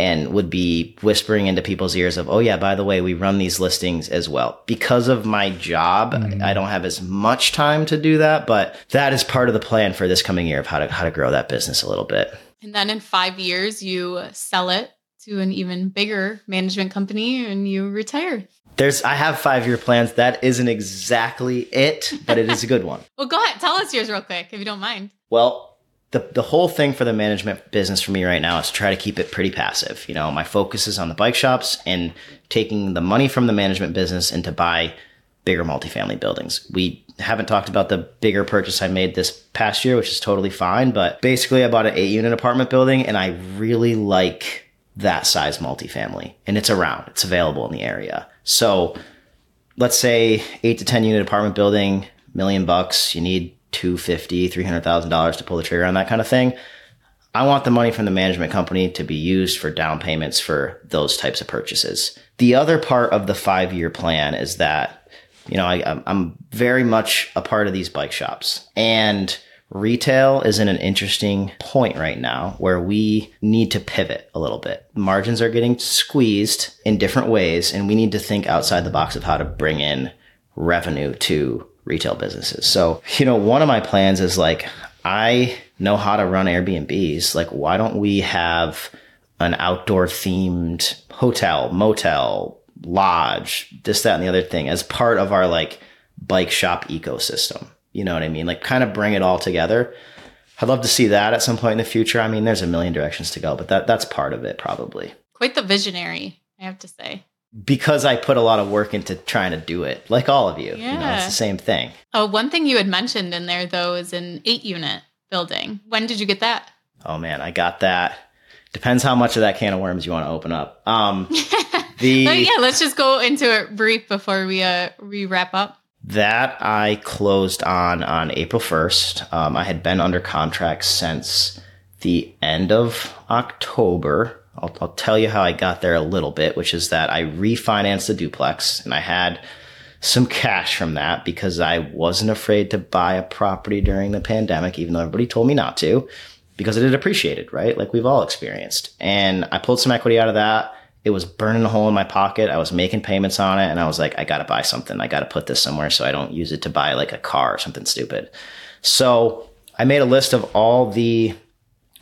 and would be whispering into people's ears of, oh yeah, by the way, we run these listings as well. Because of my job, mm-hmm. I don't have as much time to do that, but that is part of the plan for this coming year of how to how to grow that business a little bit. And then in five years, you sell it to an even bigger management company and you retire. There's I have five year plans. That isn't exactly it, but it is a good one. well, go ahead. Tell us yours real quick if you don't mind. Well, the, the whole thing for the management business for me right now is to try to keep it pretty passive. You know, my focus is on the bike shops and taking the money from the management business and to buy bigger multifamily buildings. We haven't talked about the bigger purchase I made this past year, which is totally fine. But basically, I bought an eight unit apartment building and I really like that size multifamily and it's around, it's available in the area. So let's say eight to 10 unit apartment building, million bucks, you need 250 $300,000 to pull the trigger on that kind of thing. I want the money from the management company to be used for down payments for those types of purchases. The other part of the five year plan is that, you know, I, I'm very much a part of these bike shops and retail is in an interesting point right now where we need to pivot a little bit. Margins are getting squeezed in different ways and we need to think outside the box of how to bring in revenue to retail businesses. So, you know, one of my plans is like, I know how to run Airbnbs. Like, why don't we have an outdoor themed hotel, motel, lodge, this, that, and the other thing as part of our like bike shop ecosystem? You know what I mean? Like, kind of bring it all together. I'd love to see that at some point in the future. I mean, there's a million directions to go, but that that's part of it probably. Quite the visionary, I have to say because I put a lot of work into trying to do it, like all of you. Yeah. You know, it's the same thing. Oh, one thing you had mentioned in there though is an eight unit building. When did you get that? Oh man, I got that. Depends how much of that can of worms you want to open up. Um the yeah, let's just go into it brief before we uh we wrap up. That I closed on on April 1st. Um, I had been under contract since the end of October I'll, I'll tell you how I got there a little bit, which is that I refinanced the duplex and I had some cash from that because I wasn't afraid to buy a property during the pandemic, even though everybody told me not to, because it had appreciated, right? Like we've all experienced. And I pulled some equity out of that It was burning a hole in my pocket. I was making payments on it and I was like, I got to buy something. I got to put this somewhere so I don't use it to buy like a car or something stupid. So I made a list of all the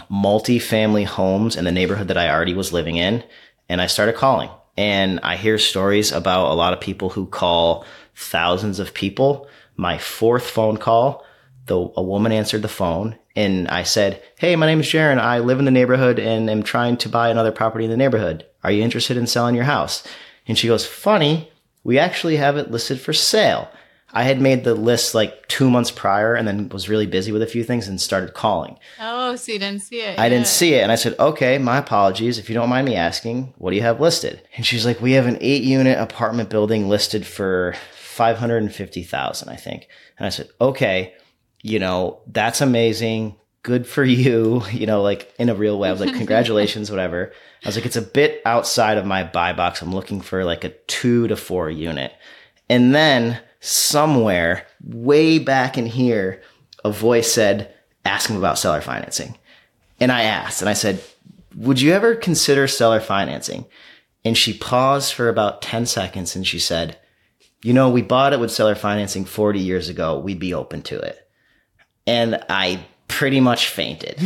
multi-family homes in the neighborhood that I already was living in and I started calling. And I hear stories about a lot of people who call thousands of people. My fourth phone call, the, a woman answered the phone and I said, Hey, my name is Jaryn. I live in the neighborhood and am trying to buy another property in the neighborhood. Are you interested in selling your house? And she goes, Funny, we actually have it listed for sale. I had made the list like two months prior and then was really busy with a few things and started calling. Oh, so you didn't see it. I didn't see it. And I said, okay, my apologies. If you don't mind me asking, what do you have listed? And she's like, we have an eight unit apartment building listed for 550,000, I think. And I said, okay, you know, that's amazing. Good for you. You know, like in a real way. I was like, congratulations, whatever. I was like, it's a bit outside of my buy box. I'm looking for like a two to four unit. And then somewhere way back in here, a voice said, ask him about seller financing. And I asked, and I said, would you ever consider seller financing? And she paused for about 10 seconds and she said, you know, we bought it with seller financing 40 years ago. We'd be open to it. And I pretty much fainted.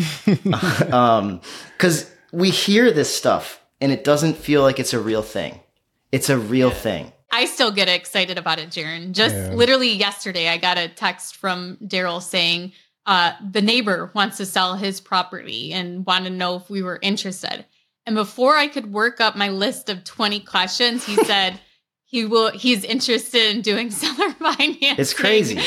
um, cause we hear this stuff and it doesn't feel like it's a real thing. It's a real thing. I still get excited about it, Jaryn. Just Yeah. literally yesterday, I got a text from Daryl saying uh, the neighbor wants to sell his property and wanted to know if we were interested. And before I could work up my list of 20 questions, he said he will he's interested in doing seller financing. It's crazy.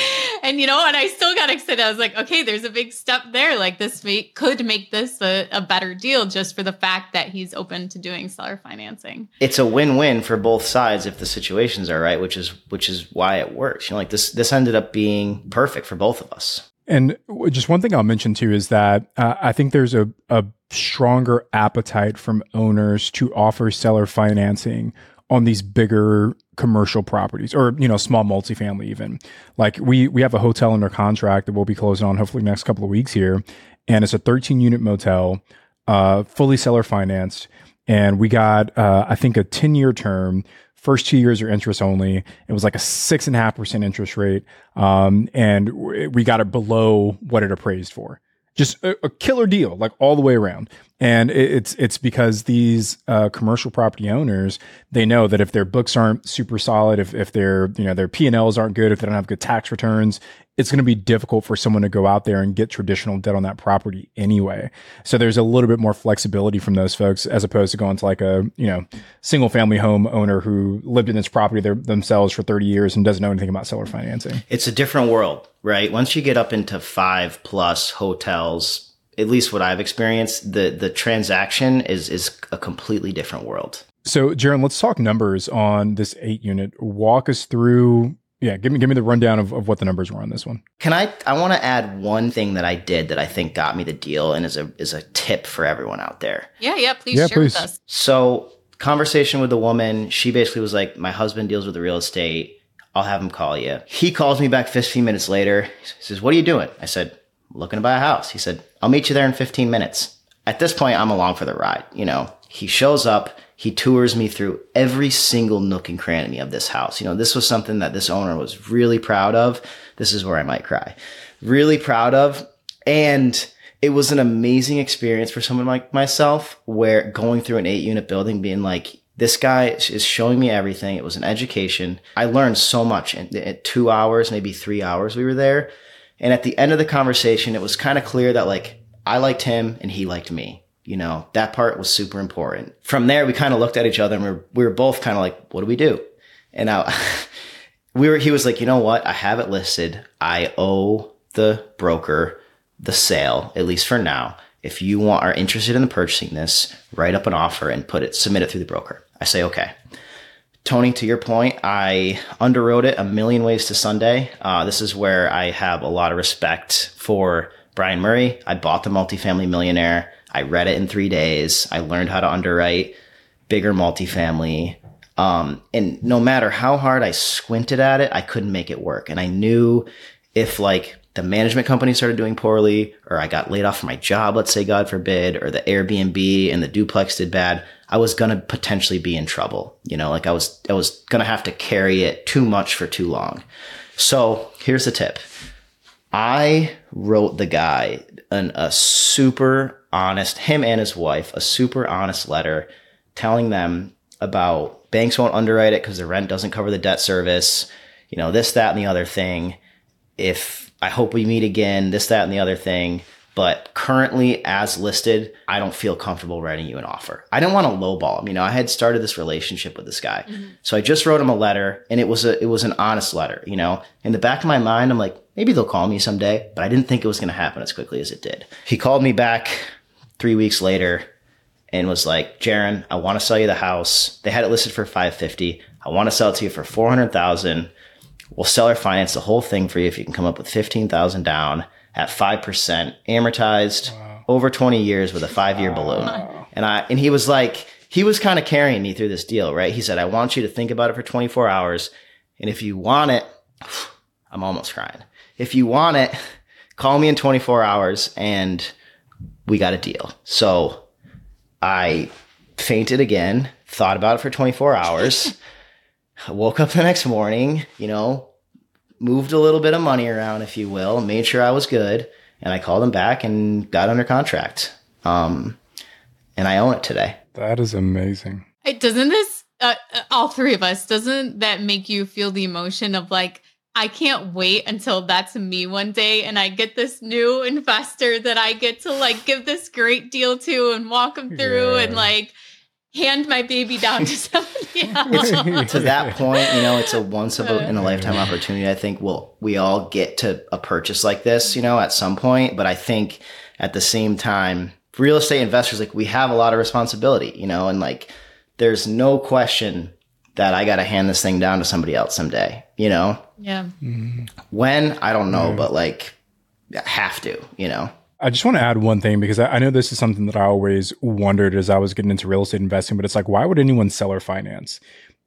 And you know, and I still got excited. I was like, okay, there's a big step there. Like this may, could make this a, a better deal just for the fact that he's open to doing seller financing. it's a win-win for both sides if the situations are right, which is which is why it works. You know, like this this ended up being perfect for both of us. And just one thing I'll mention too is that uh, I think there's a, a stronger appetite from owners to offer seller financing on these bigger commercial properties or you know small multifamily even. Like we we have a hotel under contract that we'll be closing on hopefully next couple of weeks here. And it's a 13 unit motel uh fully seller financed. And we got uh i think a 10 year term first two years are interest only. It was like a six and a half percent interest rate. Um and we got it below what it appraised for. Just a, a killer deal, like all the way around. And it's it's because these uh, commercial property owners they know that if their books aren't super solid, if if their you know their P and Ls aren't good, if they don't have good tax returns, it's going to be difficult for someone to go out there and get traditional debt on that property anyway. So there's a little bit more flexibility from those folks as opposed to going to like a you know single family home owner who lived in this property their, themselves for 30 years and doesn't know anything about seller financing. It's a different world, right? Once you get up into five plus hotels, at least what I've experienced, the the transaction is is a completely different world. So, Jaryn, let's talk numbers on this eight unit. Walk us through. Yeah, give me give me the rundown of, of what the numbers were on this one. Can I? I want to add one thing that I did that I think got me the deal and is a is a tip for everyone out there. Yeah, yeah, please Yeah, share with please. us. So, conversation with the woman, she basically was like, My husband deals with the real estate. I'll have him call you. He calls me back 15 minutes later. He says, What are you doing? I said, Looking to buy a house. He said, I'll meet you there in 15 minutes. At this point, I'm along for the ride. You know, he shows up. He tours me through every single nook and cranny of this house. You know, this was something that this owner was really proud of. This is where I might cry. Really proud of. And it was an amazing experience for someone like myself where going through an eight unit building being like this guy is showing me everything it was an education i learned so much in, two hours maybe three hours we were there and at the end of the conversation it was kind of clear that like i liked him and he liked me you know? That part was super important. From there we kind of looked at each other and we were, we were both kind of like what do we do? And I, we were he was like you know what? I have it listed. I owe the broker the sale at least for now. If you want are interested in purchasing this write up an offer and put it submit it through the broker. I say okay tony to your point i underwrote it a million ways to sunday. Uh, this is where i have a lot of respect for brian murray. I bought the multifamily millionaire. I read it in three days. I learned how to underwrite bigger multifamily. Um, and no matter how hard I squinted at it, I couldn't make it work. And I knew if like the management company started doing poorly, or I got laid off from my job, let's say, God forbid, or the Airbnb and the duplex did bad, I was going to potentially be in trouble. You know, like I was, I was going to have to carry it too much for too long. So here's the tip. I wrote the guy an, a super honest, him and his wife, a super honest letter telling them about banks won't underwrite it because the rent doesn't cover the debt service, you know, this, that, and the other thing. If I hope we meet again, this, that, and the other thing. But currently, as listed, I don't feel comfortable writing you an offer. I don't want to lowball him. You know, I had started this relationship with this guy, mm-hmm. so I just wrote him a letter, and it was a it was an honest letter. You know, in the back of my mind, I'm like, maybe they'll call me someday, but I didn't think it was going to happen as quickly as it did. He called me back three weeks later and was like, Jaryn, I want to sell you the house. They had it listed for 550. I want to sell it to you for 400,000. We'll seller finance the whole thing for you if you can come up with 15,000 down at 5% amortized wow. over 20 years with a five year balloon. And I, and he was like, he was kind of carrying me through this deal, right? He said, I want you to think about it for 24 hours. And if you want it, I'm almost crying. If you want it, call me in 24 hours and we got a deal. So I fainted again, thought about it for 24 hours. I woke up the next morning, you know, moved a little bit of money around, if you will, made sure I was good. And I called him back and got under contract. Um, and I own it today. That is amazing. Hey, doesn't this, uh, uh, all three of us, doesn't that make you feel the emotion of like, I can't wait until that's me one day and I get this new investor that I get to like give this great deal to and walk them through yeah. and like hand my baby down to somebody else. to that point, you know, it's a once of a, in a lifetime opportunity. I think we'll we all get to a purchase like this, you know, at some point. But I think at the same time, real estate investors like we have a lot of responsibility, you know, and like there's no question that I got to hand this thing down to somebody else someday, you know? Yeah. Mm-hmm. When, I don't know, but like, have to, you know? I just want to add one thing because I know this is something that I always wondered as I was getting into real estate investing, but it's like, why would anyone sell or finance?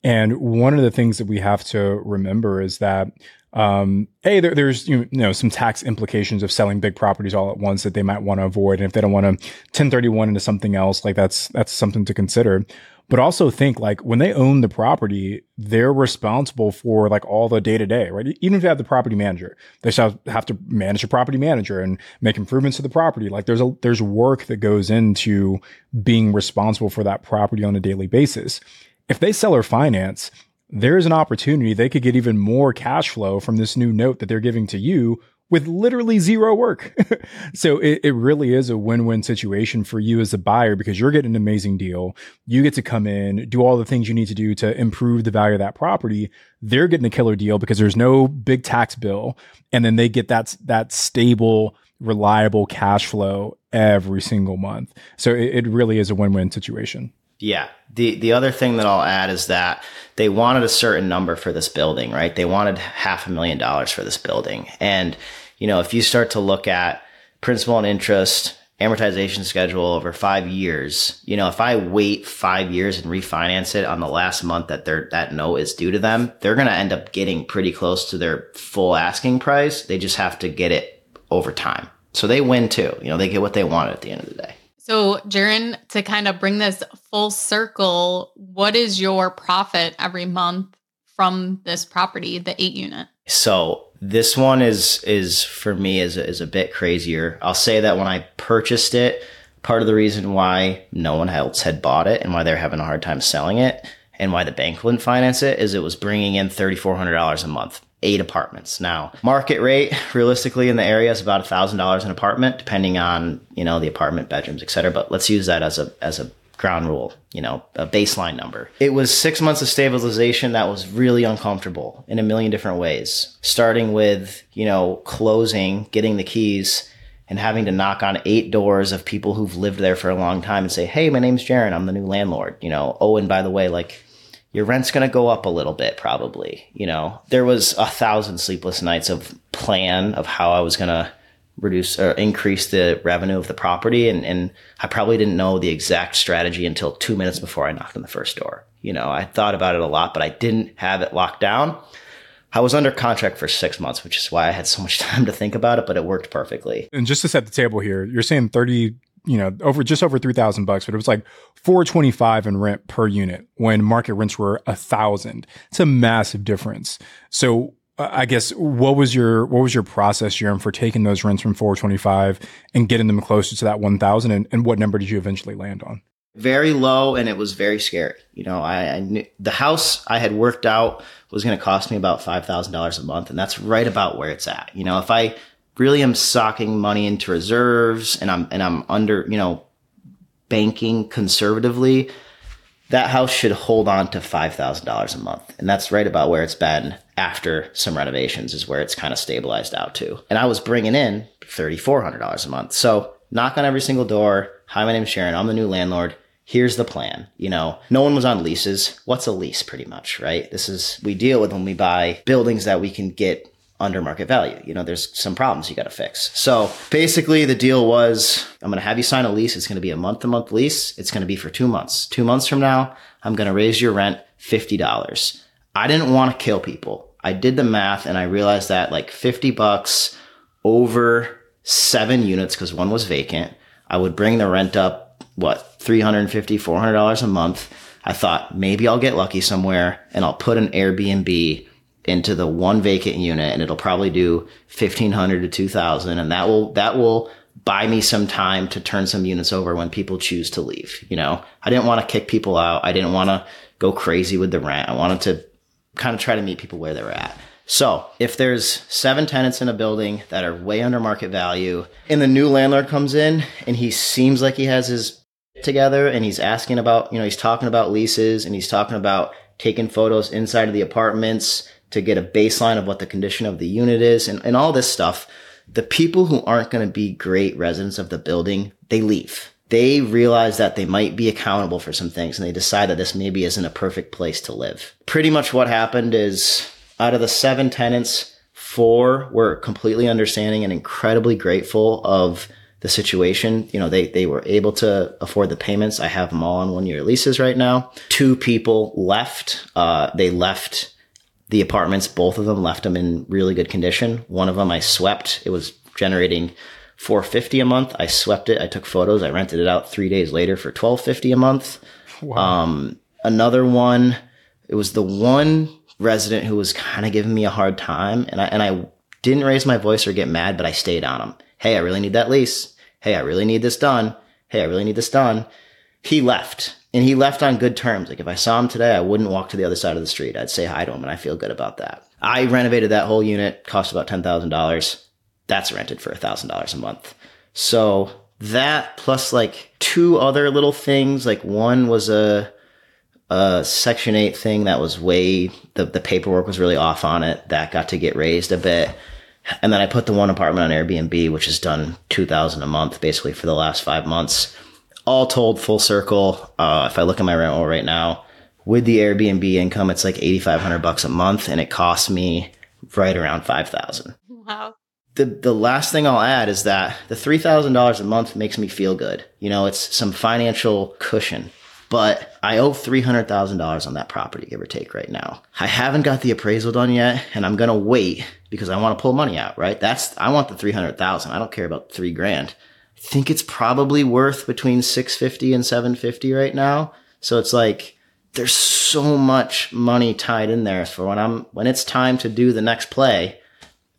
And one of the things that we have to remember is that, um, hey, there, there's you know some tax implications of selling big properties all at once that they might want to avoid, and if they don't want to 1031 into something else, like that's that's something to consider but also think like when they own the property, they're responsible for like all the day to day, right? Even if you have the property manager, they still have to manage the property manager and make improvements to the property. Like there's a, there's work that goes into being responsible for that property on a daily basis. If they sell or finance, there's an opportunity they could get even more cash flow from this new note that they're giving to you with literally zero work. so it, it really is a win-win situation for you as a buyer because you're getting an amazing deal. You get to come in, do all the things you need to do to improve the value of that property. They're getting a killer deal because there's no big tax bill. And then they get that, that stable, reliable cash flow every single month. So it, it really is a win-win situation. Yeah. The the other thing that I'll add is that they wanted a certain number for this building, right? They wanted half a million dollars for this building. And you know, if you start to look at principal and interest, amortization schedule over 5 years, you know, if I wait 5 years and refinance it on the last month that that note is due to them, they're going to end up getting pretty close to their full asking price. They just have to get it over time. So they win too. You know, they get what they want at the end of the day. So, Jaryn, to kind of bring this full circle, what is your profit every month from this property, the eight unit? So this one is is for me is is a bit crazier. I'll say that when I purchased it, part of the reason why no one else had bought it and why they're having a hard time selling it and why the bank wouldn't finance it is it was bringing in thirty four hundred dollars a month eight apartments. Now, market rate realistically in the area is about $1,000 an apartment, depending on, you know, the apartment bedrooms, et cetera. But let's use that as a, as a ground rule, you know, a baseline number. It was six months of stabilization that was really uncomfortable in a million different ways, starting with, you know, closing, getting the keys and having to knock on eight doors of people who've lived there for a long time and say, Hey, my name's Jaryn. I'm the new landlord, you know, oh, and by the way, like, your rent's going to go up a little bit probably you know? There was a thousand sleepless nights of plan of how i was going to reduce or increase the revenue of the property and, and i probably didn't know the exact strategy until two minutes before i knocked on the first door. You know i thought about it a lot but i didn't have it locked down. I was under contract for six months, which is why I had so much time to think about it, but it worked perfectly. And just to set the table here, you're saying 30 you know, over just over 3000 bucks, but it was like 425 in rent per unit when market rents were a thousand. It's a massive difference. So uh, I guess what was your what was your process, Jaryn, for taking those rents from 425 and getting them closer to that 1,000, and, and what number did you eventually land on? Very low, and it was very scary. You know, I, I knew the house I had worked out was going to cost me about five thousand dollars a month, and that's right about where it's at. You know, if I really am socking money into reserves and I'm and I'm under, you know, banking conservatively, that house should hold on to $5,000 a month. And that's right about where it's been after some renovations is where it's kind of stabilized out to. And I was bringing in $3,400 a month. So knock on every single door. Hi, my name's Jaryn. I'm the new landlord. Here's the plan. You know, no one was on leases. What's a lease pretty much, right? This is, we deal with when we buy buildings that we can get under market value. You know, there's some problems you got to fix. So basically, the deal was I'm going to have you sign a lease. It's going to be a month to month lease. It's going to be for two months. Two months from now, I'm going to raise your rent $50. I didn't want to kill people. I did the math and I realized that like 50 bucks over seven units, because one was vacant, I would bring the rent up, what, $350, $400 a month. I thought maybe I'll get lucky somewhere and I'll put an Airbnb into the one vacant unit and it'll probably do 1500 to 2000 and that will that will buy me some time to turn some units over when people choose to leave you know? I didn't want to kick people out. I didn't want to go crazy with the rent. I wanted to kind of try to meet people where they were at. So if there's seven tenants in a building that are way under market value and the new landlord comes in and he seems like he has his together and he's asking about you know he's talking about leases and he's talking about taking photos inside of the apartments to get a baseline of what the condition of the unit is and, and all this stuff. The people who aren't going to be great residents of the building, they leave. They realize that they might be accountable for some things and they decide that this maybe isn't a perfect place to live. Pretty much what happened is out of the seven tenants, four were completely understanding and incredibly grateful of the situation. You know, they, they were able to afford the payments. I have them all on one year leases right now. Two people left. Uh, they left the apartments, both of them left them in really good condition. One of them I swept. It was generating 450 a month. I swept it. I took photos. I rented it out three days later for 1250 a month. Wow. Um, another one, it was the one resident who was kind of giving me a hard time and I, and I didn't raise my voice or get mad, but I stayed on him. Hey, I really need that lease. Hey, I really need this done. Hey, I really need this done. He left and he left on good terms. Like if I saw him today, I wouldn't walk to the other side of the street. I'd say hi to him and I feel good about that. I renovated that whole unit, cost about $10,000. That's rented for $1,000 a month. So that plus like two other little things, like one was a, a section eight thing that was way, the, the paperwork was really off on it. That got to get raised a bit. And then I put the one apartment on Airbnb, which has done 2000 a month basically for the last five months all told, full circle, uh, if I look at my rent roll right now, with the Airbnb income, it's like eighty five hundred bucks a month, and it costs me right around five thousand. Wow. The the last thing I'll add is that the three thousand dollars a month makes me feel good. You know, it's some financial cushion. But I owe three hundred thousand dollars on that property, give or take, right now. I haven't got the appraisal done yet, and I'm gonna wait because I want to pull money out. Right? That's I want the three hundred thousand. I don't care about three grand think it's probably worth between 650 and 750 right now. So it's like there's so much money tied in there for when I'm when it's time to do the next play,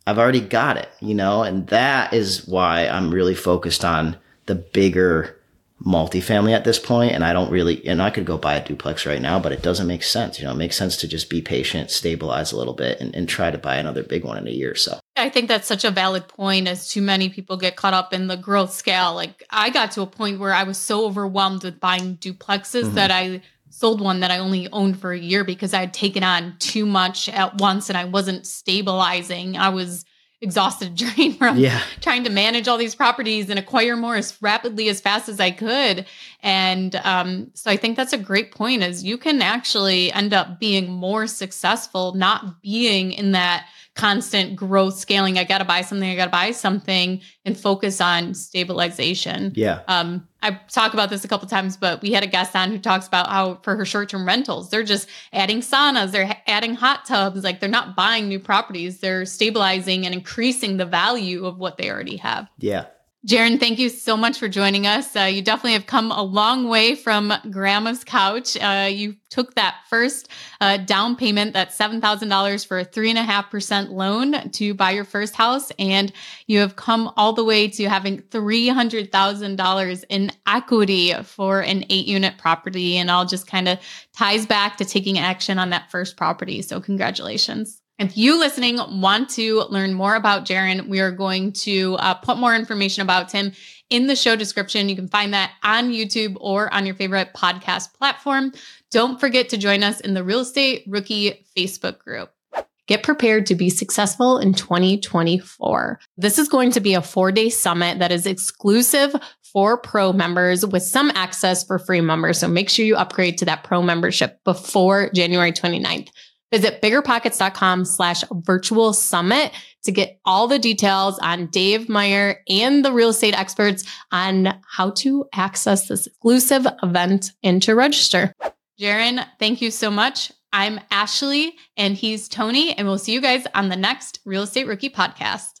I've already got it, you know, and that is why I'm really focused on the bigger multifamily at this point and I don't really and I could go buy a duplex right now, but it doesn't make sense. You know, it makes sense to just be patient, stabilize a little bit and, and try to buy another big one in a year or so. I think that's such a valid point as too many people get caught up in the growth scale. Like I got to a point where I was so overwhelmed with buying duplexes mm-hmm. that I sold one that I only owned for a year because I had taken on too much at once and I wasn't stabilizing. I was exhausted drained from yeah. trying to manage all these properties and acquire more as rapidly as fast as I could. And um, so I think that's a great point is you can actually end up being more successful, not being in that constant growth scaling. I got to buy something. I got to buy something and focus on stabilization. Yeah. Um, I talk about this a couple times, but we had a guest on who talks about how for her short-term rentals, they're just adding saunas, they're adding hot tubs, like they're not buying new properties, they're stabilizing and increasing the value of what they already have. Yeah. Jaryn, thank you so much for joining us. Uh, you definitely have come a long way from grandma's couch. Uh, you took that first uh, down payment, that $7,000 for a 3.5% loan to buy your first house. And you have come all the way to having $300,000 in equity for an eight unit property. And all just kind of ties back to taking action on that first property. So, congratulations. If you listening want to learn more about Jaryn, we are going to uh, put more information about him in the show description. You can find that on YouTube or on your favorite podcast platform. Don't forget to join us in the Real Estate Rookie Facebook group. Get prepared to be successful in 2024. This is going to be a four day summit that is exclusive for pro members with some access for free members. So make sure you upgrade to that pro membership before January 29th. Visit biggerpockets.com slash virtual summit to get all the details on Dave Meyer and the real estate experts on how to access this exclusive event and to register. Jaryn, thank you so much. I'm Ashley and he's Tony, and we'll see you guys on the next Real Estate Rookie podcast.